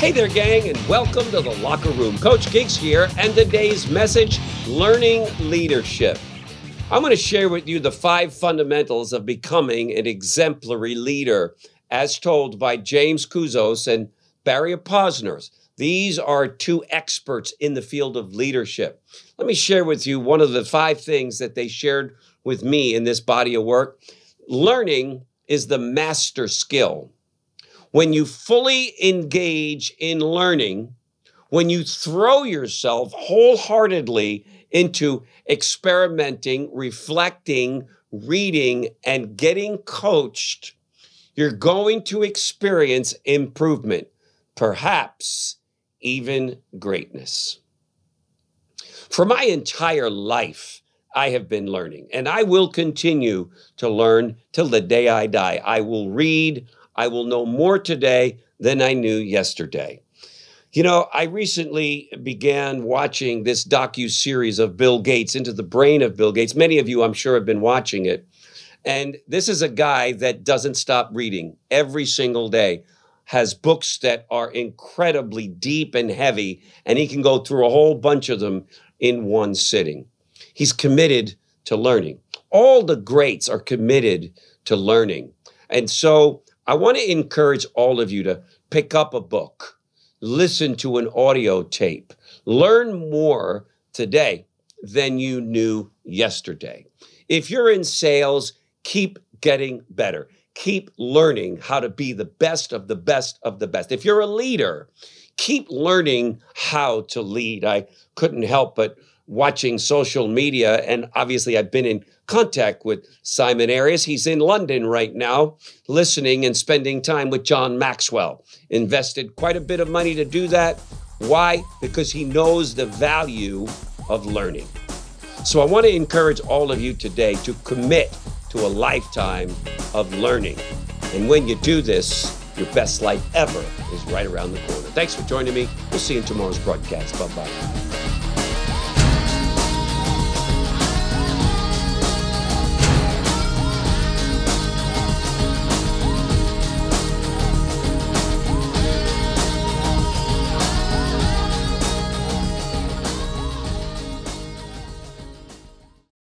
Hey there, gang, and welcome to the Locker Room. Coach Gigs here, and today's message learning leadership. I'm going to share with you the five fundamentals of becoming an exemplary leader, as told by James Kouzes and Barry Posners. These are two experts in the field of leadership. Let me share with you one of the five things that they shared with me in this body of work. Learning is the master skill. When you fully engage in learning, when you throw yourself wholeheartedly into experimenting, reflecting, reading, and getting coached, you're going to experience improvement, perhaps even greatness. For my entire life, I have been learning, and I will continue to learn till the day I die. I will read, I will know more today than I knew yesterday. You know, I recently began watching this docu series of Bill Gates into the brain of Bill Gates. Many of you, I'm sure, have been watching it. And this is a guy that doesn't stop reading every single day, has books that are incredibly deep and heavy, and he can go through a whole bunch of them in one sitting. He's committed to learning. All the greats are committed to learning. And so I want to encourage all of you to pick up a book listen to an audio tape, learn more today than you knew yesterday. If you're in sales, keep getting better. Keep learning how to be the best of the best of the best. If you're a leader, keep learning how to lead. I couldn't help but watching social media. And obviously, I've been in contact with Simon Arias. He's in London right now, listening and spending time with John Maxwell. Invested quite a bit of money to do that. Why? Because he knows the value of learning. So I want to encourage all of you today to commit to a lifetime of learning. And when you do this, your best life ever is right around the corner. Thanks for joining me. We'll see you in tomorrow's broadcast. Bye bye.